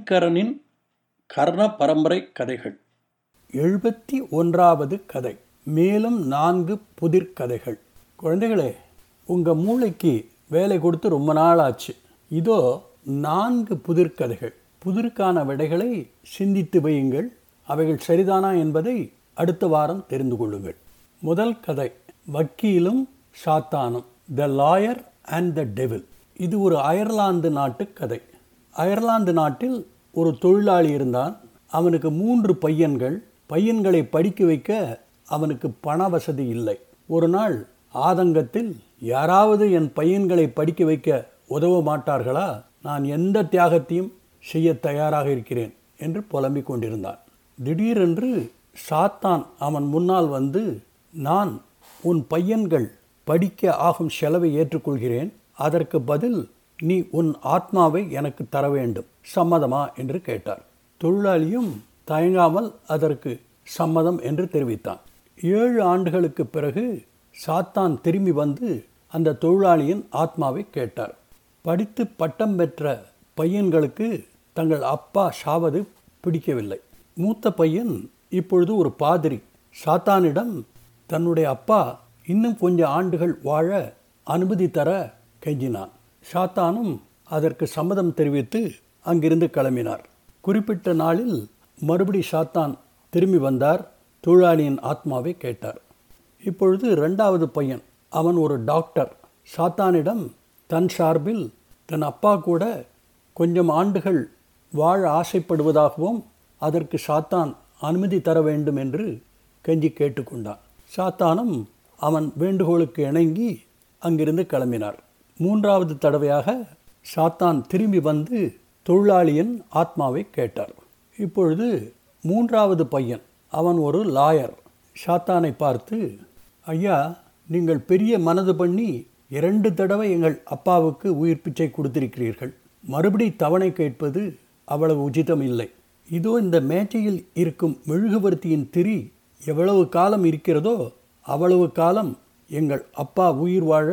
ஐங்கரனின் கர்ண பரம்பரை கதைகள். எழுபத்தி ஒன்றாவது கதை மேலும் நான்கு புதிர் கதைகள் குழந்தைகளே உங்கள் மூளைக்கு வேலை கொடுத்து ரொம்ப நாள் ஆச்சு இதோ நான்கு புதிர் கதைகள் புதிருக்கான விடைகளை சிந்தித்து வையுங்கள். அவைகள் சரிதானா என்பதை அடுத்த வாரம் தெரிந்து கொள்ளுங்கள். முதல் கதை வக்கீலும் சாத்தானும் the lawyer and the devil இது ஒரு அயர்லாந்து நாட்டு கதை. அயர்லாந்து நாட்டில் ஒரு தொழிலாளி இருந்தான். அவனுக்கு மூன்று பையன்கள். பையன்களை படிக்க வைக்க அவனுக்கு பண வசதி இல்லை. ஒரு நாள் ஆதங்கத்தில் யாராவது என் பையன்களை படிக்க வைக்க உதவ மாட்டார்களா? நான் எந்த தியாகத்தையும் செய்ய தயாராக இருக்கிறேன் என்று புலம்பிக் கொண்டிருந்தான். திடீரென்று சாத்தான் அவன் முன்னால் வந்து நான் உன் பையன்கள் படிக்க ஆகும் செலவை ஏற்றுக்கொள்கிறேன். அதற்கு பதில் நீ உன் ஆத்மாவை எனக்கு தர வேண்டும். சம்மதமா? என்று கேட்டார். தொழிலாளியும் தயங்காமல் அதற்கு சம்மதம் என்று தெரிவித்தான். ஏழு ஆண்டுகளுக்கு பிறகு சாத்தான் திரும்பி வந்து அந்த தொழிலாளியின் ஆத்மாவை கேட்டார். படித்து பட்டம் பெற்ற பையன்களுக்கு தங்கள் அப்பா சாவது பிடிக்கவில்லை. மூத்த பையன் இப்பொழுது ஒரு பாதிரி. சாத்தானிடம் தன்னுடைய அப்பா இன்னும் கொஞ்சம் ஆண்டுகள் வாழ அனுமதி தர கெஞ்சினான். ஷாத்தானும் அதற்கு சம்மதம் தெரிவித்து அங்கிருந்து கிளம்பினார். குறிப்பிட்ட நாளில் மறுபடி சாத்தான் திரும்பி வந்தார் தொழிலாளியின் ஆத்மாவை கேட்டார். இப்பொழுது ரெண்டாவது பையன் அவன் ஒரு டாக்டர். சாத்தானிடம் தன் சார்பில் தன் அப்பா கூட கொஞ்சம் ஆண்டுகள் வாழ ஆசைப்படுவதாகவும் அதற்கு சாத்தான் அனுமதி தர வேண்டும் என்று கெஞ்சி கேட்டுக்கொண்டான். சாத்தானும் அவன் வேண்டுகோளுக்கு இணங்கி அங்கிருந்து கிளம்பினார். மூன்றாவது தடவையாக சாத்தான் திரும்பி வந்து தொழிலாளியின் ஆத்மாவை கேட்டார். இப்பொழுது மூன்றாவது பையன் அவன் ஒரு லாயர். சாத்தானை பார்த்து ஐயா நீங்கள் பெரிய மனது பண்ணி இரண்டு தடவை எங்கள் அப்பாவுக்கு உயிர் பிச்சை கொடுத்திருக்கிறீர்கள். மறுபடி தவணை கேட்பது அவ்வளவு உச்சிதம் இல்லை. இதோ இந்த மேஜையில் இருக்கும் மெழுகுவர்த்தியின் திரி எவ்வளவு காலம் இருக்கிறதோ அவ்வளவு காலம் எங்கள் அப்பா உயிர் வாழ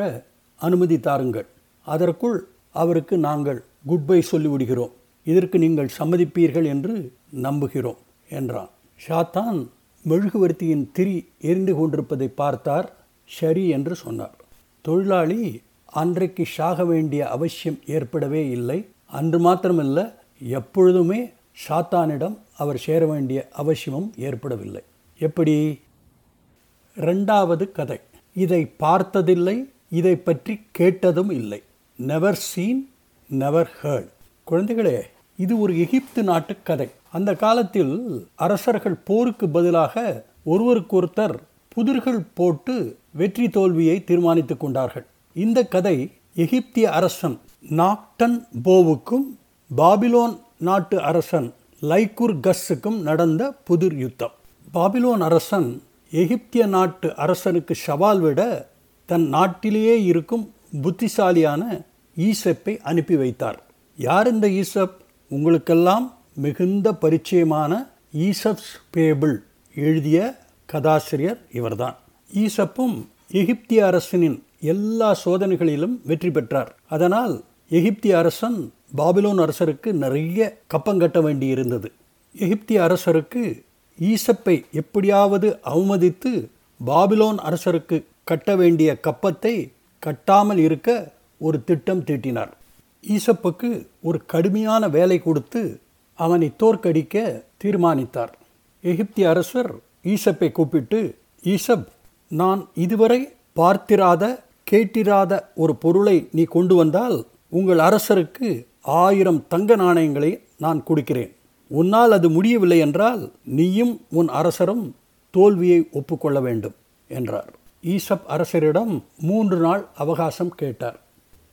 அனுமதி தாருங்கள். அதற்குள் அவருக்கு நாங்கள் குட் பை சொல்லிவிடுகிறோம். இதற்கு நீங்கள் சம்மதிப்பீர்கள் என்று நம்புகிறோம் என்றான். ஷாத்தான் மெழுகுவர்த்தியின் திரி எரிந்து கொண்டிருப்பதை பார்த்தார் சரி என்று சொன்னார். தொழிலாளி அன்றைக்கு ஷாக வேண்டிய அவசியம் ஏற்படவே இல்லை. அன்று மாத்திரமல்ல எப்பொழுதுமே ஷாத்தானிடம் அவர் சேர வேண்டிய அவசியமும் ஏற்படவில்லை. எப்படி? ரெண்டாவது கதை. இதை பார்த்ததில்லை இதை பற்றி கேட்டதும் இல்லை. நெவர் சீன் நெவர் ஹேர்ட் குழந்தைகளே இது ஒரு எகிப்து நாட்டு கதை. அந்த காலத்தில் அரசர்கள் போருக்கு பதிலாக ஒருவருக்கொருத்தர் புதிர்கள் போட்டு வெற்றி தோல்வியை தீர்மானித்துக் கொண்டார்கள். இந்த கதை எகிப்திய அரசன் நாக்டன் போவுக்கும் பாபிலோன் நாட்டு அரசன் லைக்குர் கஸ்ஸுக்கும் நடந்த புதிர் யுத்தம். பாபிலோன் அரசன் எகிப்திய நாட்டு அரசனுக்கு சவால் விட தன் நாட்டிலேயே இருக்கும் புத்திசாலியான ஈசப்பை அனுப்பி வைத்தார். யார் இந்த ஈசப்? உங்களுக்கெல்லாம் மிகுந்த பரிச்சயமான ஈசப்ஸ் பேபிள் எழுதிய கதாசிரியர் இவர்தான். ஈசப்பும் எகிப்திய அரசனின் எல்லா சோதனைகளிலும் வெற்றி பெற்றார். அதனால் எகிப்திய அரசன் பாபிலோன் அரசருக்கு நிறைய கப்பங்கட்ட வேண்டியிருந்தது. எகிப்திய அரசருக்கு ஈசப்பை எப்படியாவது அவமதித்து பாபிலோன் அரசருக்கு கட்ட வேண்டிய கப்பத்தை கட்டாமல் இருக்க ஒரு திட்டம் தீட்டினார். ஈசப்புக்கு ஒரு கடுமையான வேலை கொடுத்து அவனை தோற்கடிக்க தீர்மானித்தார். எகிப்திய அரசர் ஈசப்பை கூப்பிட்டு ஈசப் நான் இதுவரை பார்த்திராத கேட்டிராத ஒரு பொருளை நீ கொண்டு வந்தால் உங்கள் அரசருக்கு ஆயிரம் தங்க நாணயங்களை நான் கொடுக்கிறேன். உன்னால் அது முடியவில்லை என்றால் நீயும் உன் அரசரும் தோல்வியை ஒப்புக்கொள்ள வேண்டும் என்றார். ஈசப் அரசரிடம் மூன்று நாள் அவகாசம் கேட்டார்.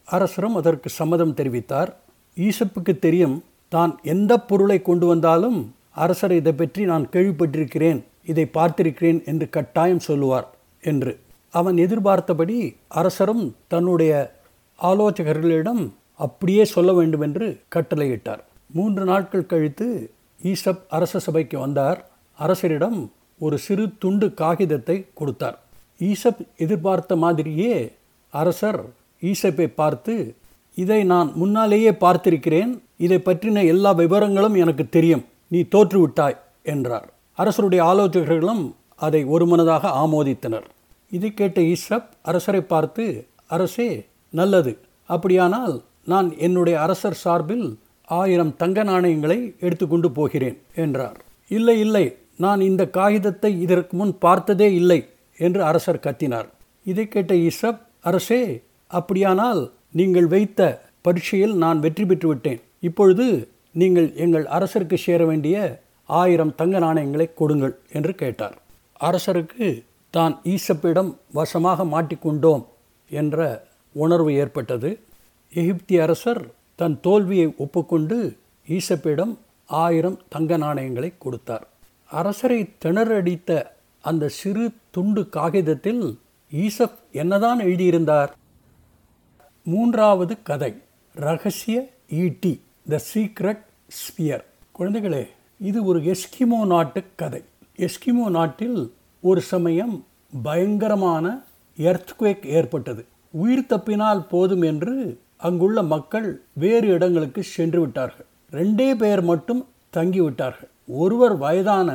அரசரும் அதற்கு சம்மதம் தெரிவித்தார். ஈசப்புக்கு தெரியும் தான் எந்த பொருளை கொண்டு வந்தாலும் அரசர் இதை பற்றி நான் கேள்விப்பட்டிருக்கிறேன் இதை பார்த்திருக்கிறேன் என்று கட்டாயம் சொல்லுவார் என்று. அவன் எதிர்பார்த்தபடி அரசரும் தன்னுடைய ஆலோசகர்களிடம் அப்படியே சொல்ல வேண்டும் என்று கட்டளையிட்டார். மூன்று நாட்கள் கழித்து ஈசப் அரச சபைக்கு வந்தார். அரசரிடம் ஒரு சிறு துண்டு காகிதத்தை கொடுத்தார். ஈசப் எதிர்பார்த்த மாதிரியே அரசர் ஈசப்பை பார்த்து இதை நான் முன்னாலேயே பார்த்திருக்கிறேன். இதை பற்றின எல்லா விவரங்களும் எனக்கு தெரியும். நீ தோற்றுவிட்டாய் என்றார். அரசருடைய ஆலோசகர்களும் அதை ஒருமனதாக ஆமோதித்தனர். இதை கேட்ட ஈசப் அரசரை பார்த்து அரசே நல்லது. அப்படியானால் நான் என்னுடைய அரசர் சார்பில் ஆயிரம் தங்க நாணயங்களை எடுத்துக்கொண்டு போகிறேன் என்றார். இல்லை இல்லை. நான் இந்த காகிதத்தை இதற்கு முன் பார்த்ததே இல்லை. என்று அரசர் கத்தினார். இதை கேட்ட ஈசப் அரசே அப்படியானால் நீங்கள் வைத்த பரீட்சையில் நான் வெற்றி பெற்றுவிட்டேன் இப்பொழுது நீங்கள் எங்கள் அரசருக்கு சேர வேண்டிய ஆயிரம் தங்க நாணயங்களை கொடுங்கள் என்று கேட்டார். அரசருக்கு தான் ஈசப்பிடம் வசமாக மாட்டிக்கொண்டோம் என்ற உணர்வு ஏற்பட்டது. எகிப்திய அரசர் தன் தோல்வியை ஒப்புக்கொண்டு ஈசப்பிடம் ஆயிரம் தங்க நாணயங்களை கொடுத்தார். அரசரை திணறடித்த அந்த சிறு துண்டு காகிதத்தில் ஈசப் என்னதான் எழுதியிருந்தார்? மூன்றாவது கதை ரகசிய ஈட்டி த சீக்ரெட் ஸ்பியர் குழந்தைகளே இது ஒரு எஸ்கிமோ நாட்டு கதை. எஸ்கிமோ நாட்டில் ஒரு சமயம் பயங்கரமான எர்த்குவேக் ஏற்பட்டது. உயிர் தப்பினால் போதும் என்று அங்குள்ள மக்கள் வேறு இடங்களுக்கு சென்று விட்டார்கள். ரெண்டே பேர் மட்டும் தங்கிவிட்டார்கள். ஒருவர் வயதான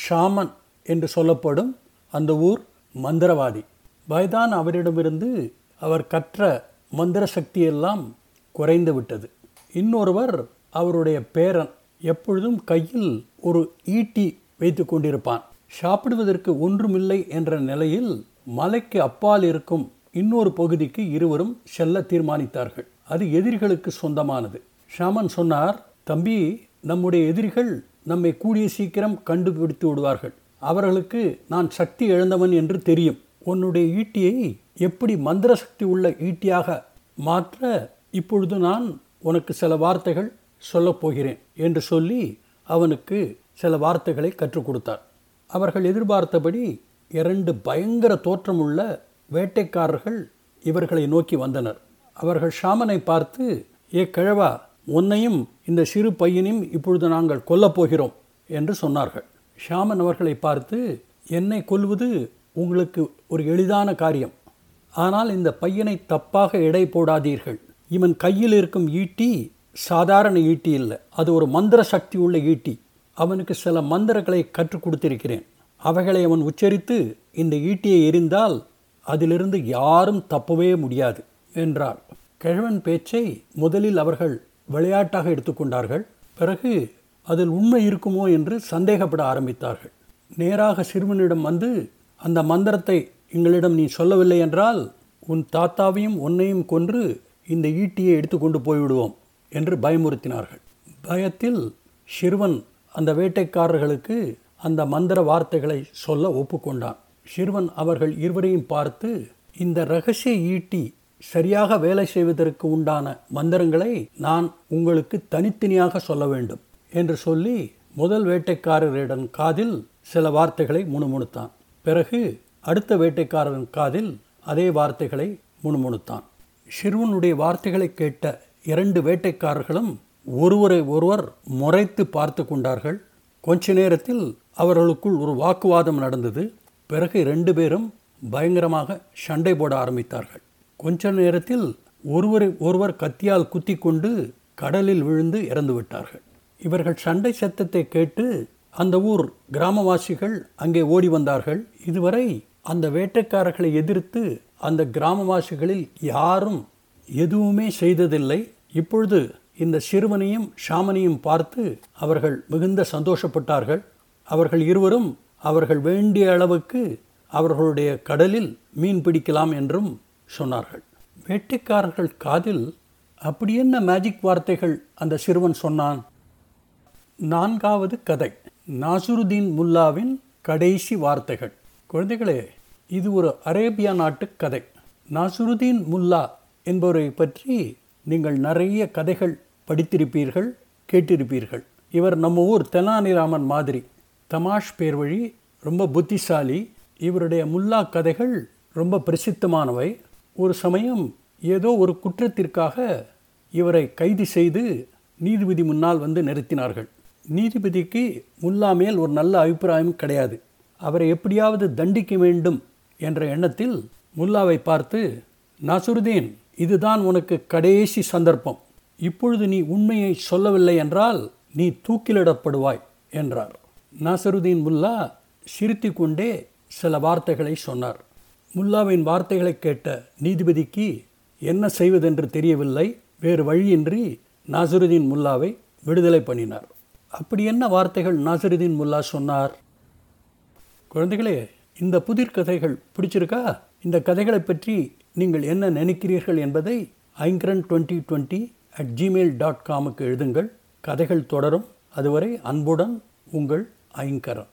ஷாமன் என்று சொல்லப்படும் அந்த ஊர் மந்திரவாதி. பயதான் அவரிடமிருந்து அவர் கற்ற மந்திர சக்தியெல்லாம் குறைந்து விட்டது. இன்னொருவர் அவருடைய பேரன் எப்பொழுதும் கையில் ஒரு ஈட்டி வைத்து கொண்டிருப்பான். சாப்பிடுவதற்கு ஒன்றுமில்லை என்ற நிலையில் மலைக்கு அப்பால் இருக்கும் இன்னொரு பகுதிக்கு இருவரும் செல்ல தீர்மானித்தார்கள். அது எதிரிகளுக்கு சொந்தமானது. ஷாமன் சொன்னார் தம்பி நம்முடைய எதிரிகள் நம்மை கூடிய சீக்கிரம் கண்டுபிடித்து விடுவார்கள். அவர்களுக்கு நான் சக்தி இழந்தவன் என்று தெரியும். உன்னுடைய ஈட்டியை எப்படி மந்திர சக்தி உள்ள ஈட்டியாக மாற்ற இப்பொழுது நான் உனக்கு சில வார்த்தைகள் சொல்லப்போகிறேன் என்று சொல்லி அவனுக்கு சில வார்த்தைகளை கற்றுக் கொடுத்தார். அவர்கள் எதிர்பார்த்தபடி இரண்டு பயங்கர தோற்றமுள்ள வேட்டைக்காரர்கள் இவர்களை நோக்கி வந்தனர். அவர்கள் ஷாமனை பார்த்து ஏ கிழவா உன்னையும் இந்த சிறு பையனையும் இப்பொழுது நாங்கள் கொல்லப்போகிறோம் என்று சொன்னார்கள். ஷாமன் அவர்களை பார்த்து என்னை கொல்வது உங்களுக்கு ஒரு எளிதான காரியம். ஆனால் இந்த பையனை தப்பாக எடை போடாதீர்கள். இவன் கையில் இருக்கும் ஈட்டி சாதாரண ஈட்டி இல்லை. அது ஒரு மந்திர சக்தி உள்ள ஈட்டி. அவனுக்கு சில மந்திரங்களை கற்றுக் கொடுத்திருக்கிறேன். அவைகளை அவன் உச்சரித்து இந்த ஈட்டியை எரிந்தால் அதிலிருந்து யாரும் தப்பவே முடியாது என்றார் கிழவன் பேச்சை முதலில் அவர்கள் விளையாட்டாக எடுத்துக்கொண்டார்கள் பிறகு அதில் உண்மை இருக்குமோ என்று சந்தேகப்பட ஆரம்பித்தார்கள். நேராக சிறுவனிடம் வந்து அந்த மந்திரத்தை எங்களிடம் நீ சொல்லவில்லை என்றால் உன் தாத்தாவையும் உன்னையும் கொன்று இந்த ஈட்டியை எடுத்துக்கொண்டு போய்விடுவோம் என்று பயமுறுத்தினார்கள். பயத்தில் சிறுவன் அந்த வேட்டைக்காரர்களுக்கு அந்த மந்திர வார்த்தைகளை சொல்ல ஒப்புக்கொண்டான். சிறுவன் அவர்கள் இருவரையும் பார்த்து இந்த ரகசிய ஈட்டி சரியாக வேலை செய்வதற்கு உண்டான மந்திரங்களை நான் உங்களுக்கு தனித்தனியாக சொல்ல வேண்டும். என்று சொல்லி முதல் வேட்டைக்காரரிடம் காதில் சில வார்த்தைகளை முணுமுணுத்தான். பிறகு அடுத்த வேட்டைக்காரரின் காதில் அதே வார்த்தைகளை முணுமுணுத்தான். ஷிர்வனுடைய வார்த்தைகளை கேட்ட இரண்டு வேட்டைக்காரர்களும் ஒருவரை ஒருவர் முறைத்து பார்த்து கொண்டார்கள். கொஞ்ச நேரத்தில் அவர்களுக்குள் ஒரு வாக்குவாதம் நடந்தது. பிறகு ரெண்டு பேரும் பயங்கரமாக சண்டை போட ஆரம்பித்தார்கள். கொஞ்ச நேரத்தில் ஒருவரை ஒருவர் கத்தியால் குத்தி கொண்டு கடலில் விழுந்து இறந்து விட்டார்கள் இவர்கள் சண்டை சத்தத்தை கேட்டு அந்த ஊர் கிராமவாசிகள் அங்கே ஓடி வந்தார்கள். இதுவரை அந்த வேட்டைக்காரர்களை எதிர்த்து அந்த கிராமவாசிகளில் யாரும் எதுவுமே செய்ததில்லை. இப்பொழுது இந்த சிறுவனையும் ஷாமனையும் பார்த்து அவர்கள் மிகுந்த சந்தோஷப்பட்டார்கள். அவர்கள் இருவரும் அவர்கள் வேண்டிய அளவுக்கு அவர்களுடைய கடலில் மீன் பிடிக்கலாம் என்றும் சொன்னார்கள். வேட்டைக்காரர்கள் காதில் அப்படி என்ன மேஜிக் வார்த்தைகள்? அந்த சிறுவன் சொன்னான். நான்காவது கதை. நாசுருதீன் முல்லாவின் கடைசி வார்த்தைகள். குழந்தைகளே இது ஒரு அரேபியா நாட்டு கதை. நாசுருதீன் முல்லா என்பவரை பற்றி நீங்கள் நிறைய கதைகள் படித்திருப்பீர்கள் கேட்டிருப்பீர்கள். இவர் நம்ம ஊர் தெனாலிராமன் மாதிரி. தமாஷ் பேர் வழி ரொம்ப புத்திசாலி. இவருடைய முல்லா கதைகள் ரொம்ப பிரசித்தமானவை. ஒரு சமயம் ஏதோ ஒரு குற்றத்திற்காக இவரை கைது செய்து நீதிபதி முன்னால் வந்து நிறுத்தினார்கள். நீதிபதிக்கு முல்லா மேல் ஒரு நல்ல அபிப்பிராயம் கிடையாது. அவரை எப்படியாவது தண்டிக்க வேண்டும் என்ற எண்ணத்தில் முல்லாவை பார்த்து நசுருதீன் இதுதான் உனக்கு கடைசி சந்தர்ப்பம். இப்பொழுது நீ உண்மையை சொல்லவில்லை என்றால் நீ தூக்கிலிடப்படுவாய் என்றார். நாசருதீன் முல்லா சிரித்து கொண்டே சில வார்த்தைகளை சொன்னார். முல்லாவின் வார்த்தைகளை கேட்ட நீதிபதிக்கு என்ன செய்வதென்று தெரியவில்லை. வேறு வழியின்றி நாசருதீன் முல்லாவை விடுதலை பண்ணினார். அப்படி என்ன வார்த்தைகள் நாசருதீன் முல்லா சொன்னார்? குழந்தைகளே இந்த புதிர் கதைகள் பிடிச்சிருக்கா? இந்த கதைகளை பற்றி நீங்கள் என்ன நினைக்கிறீர்கள் என்பதை Aingaran twenty twenty at Gmail dot காமுக்கு எழுதுங்கள். கதைகள் தொடரும். அதுவரை அன்புடன் உங்கள் ஐங்கரன்.